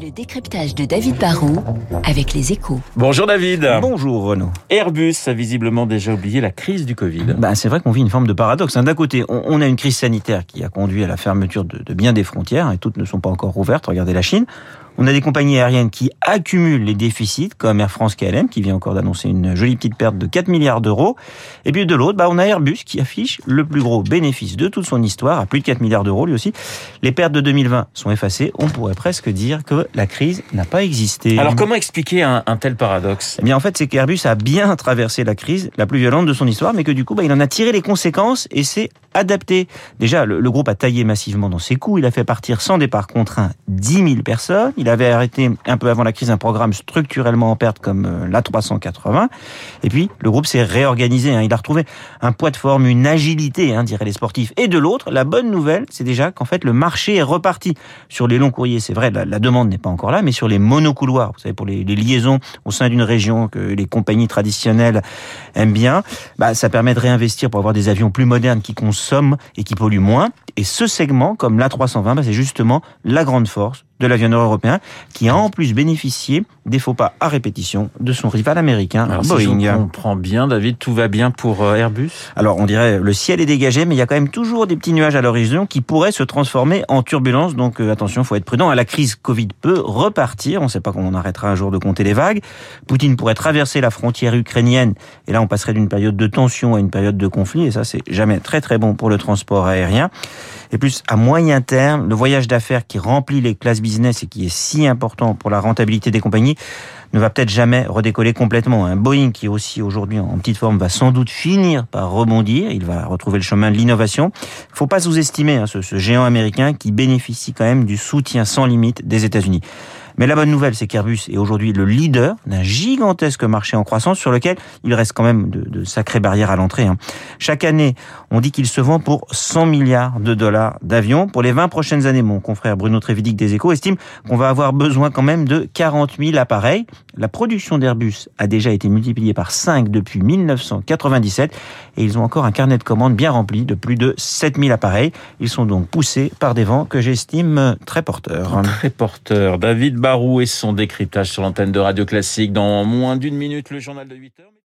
Le décryptage de David Barrault avec les échos. Bonjour David. Bonjour Renaud. Airbus a visiblement déjà oublié la crise du Covid. Bah, c'est vrai qu'on vit une forme de paradoxe. hein. D'un côté, on, on a une crise sanitaire qui a conduit à la fermeture de, de bien des frontières, et toutes ne sont pas encore ouvertes. Regardez la Chine. On a des compagnies aériennes qui accumulent les déficits, comme Air France KLM, qui vient encore d'annoncer une jolie petite perte de 4 milliards d'euros. Et puis de l'autre, bah, on a Airbus qui affiche le plus gros bénéfice de toute son histoire, à plus de 4 milliards d'euros lui aussi. Les pertes de 2020 sont effacées. On pourrait presque dire que la crise n'a pas existé. Alors comment expliquer un, un tel paradoxe? Eh bien, en fait, c'est qu'Airbus a bien traversé la crise la plus violente de son histoire, mais que du coup, bah, il en a tiré les conséquences et s'est adapté. Déjà, le, groupe a taillé massivement dans ses coûts. Il a fait partir sans départ contraint 10 000 personnes. Il avait arrêté un peu avant la crise un programme structurellement en perte comme euh, l'A380. Et puis, le groupe s'est réorganisé. hein. Il a retrouvé un poids de forme, une agilité, hein, diraient les sportifs. Et de l'autre, la bonne nouvelle, c'est déjà qu'en fait, le marché est reparti. Sur les longs courriers, c'est vrai, la, la demande n'est pas encore là, mais sur les monocouloirs, vous savez, pour les, les liaisons au sein d'une région que les compagnies traditionnelles aiment bien, bah, ça permet de réinvestir pour avoir des avions plus modernes qui consomment et qui polluent moins. Et ce segment, comme l'A320, bah, c'est justement la grande force de l'avionneur européen qui a en plus bénéficié des faux pas à répétition de son rival américain, Alors, si je Boeing. comprends bien, David, tout va bien pour euh, Airbus? Alors on dirait le ciel est dégagé, mais il y a quand même toujours des petits nuages à l'horizon qui pourraient se transformer en turbulence. Donc euh, attention, faut être prudent. La crise Covid peut repartir. On ne sait pas quand on arrêtera un jour de compter les vagues. Poutine pourrait traverser la frontière ukrainienne, et là on passerait d'une période de tension à une période de conflit. Et ça, c'est jamais très très bon pour le transport aérien. Et plus à moyen terme, le voyage d'affaires qui remplit les classes business et qui est si important pour la rentabilité des compagnies ne va peut-être jamais redécoller complètement. Un Boeing qui aussi aujourd'hui en petite forme va sans doute finir par rebondir. Il va retrouver le chemin de l'innovation. Faut pas sous-estimer hein, ce, ce géant américain qui bénéficie quand même du soutien sans limite des États-Unis. Mais la bonne nouvelle, c'est qu'Airbus est aujourd'hui le leader d'un gigantesque marché en croissance sur lequel il reste quand même de, sacrées barrières à l'entrée. hein. Chaque année, on dit qu'il se vend pour 100 milliards de dollars d'avions. Pour les 20 prochaines années, mon confrère Bruno Trévidic des Échos estime qu'on va avoir besoin quand même de 40 000 appareils. La production d'Airbus a déjà été multipliée par 5 depuis 1997 et ils ont encore un carnet de commandes bien rempli de plus de 7 000 appareils. Ils sont donc poussés par des vents que j'estime très porteurs. Très porteur. David Barou et son décryptage sur l'antenne de Radio Classique. Dans moins d'une minute, le journal de 8 heures.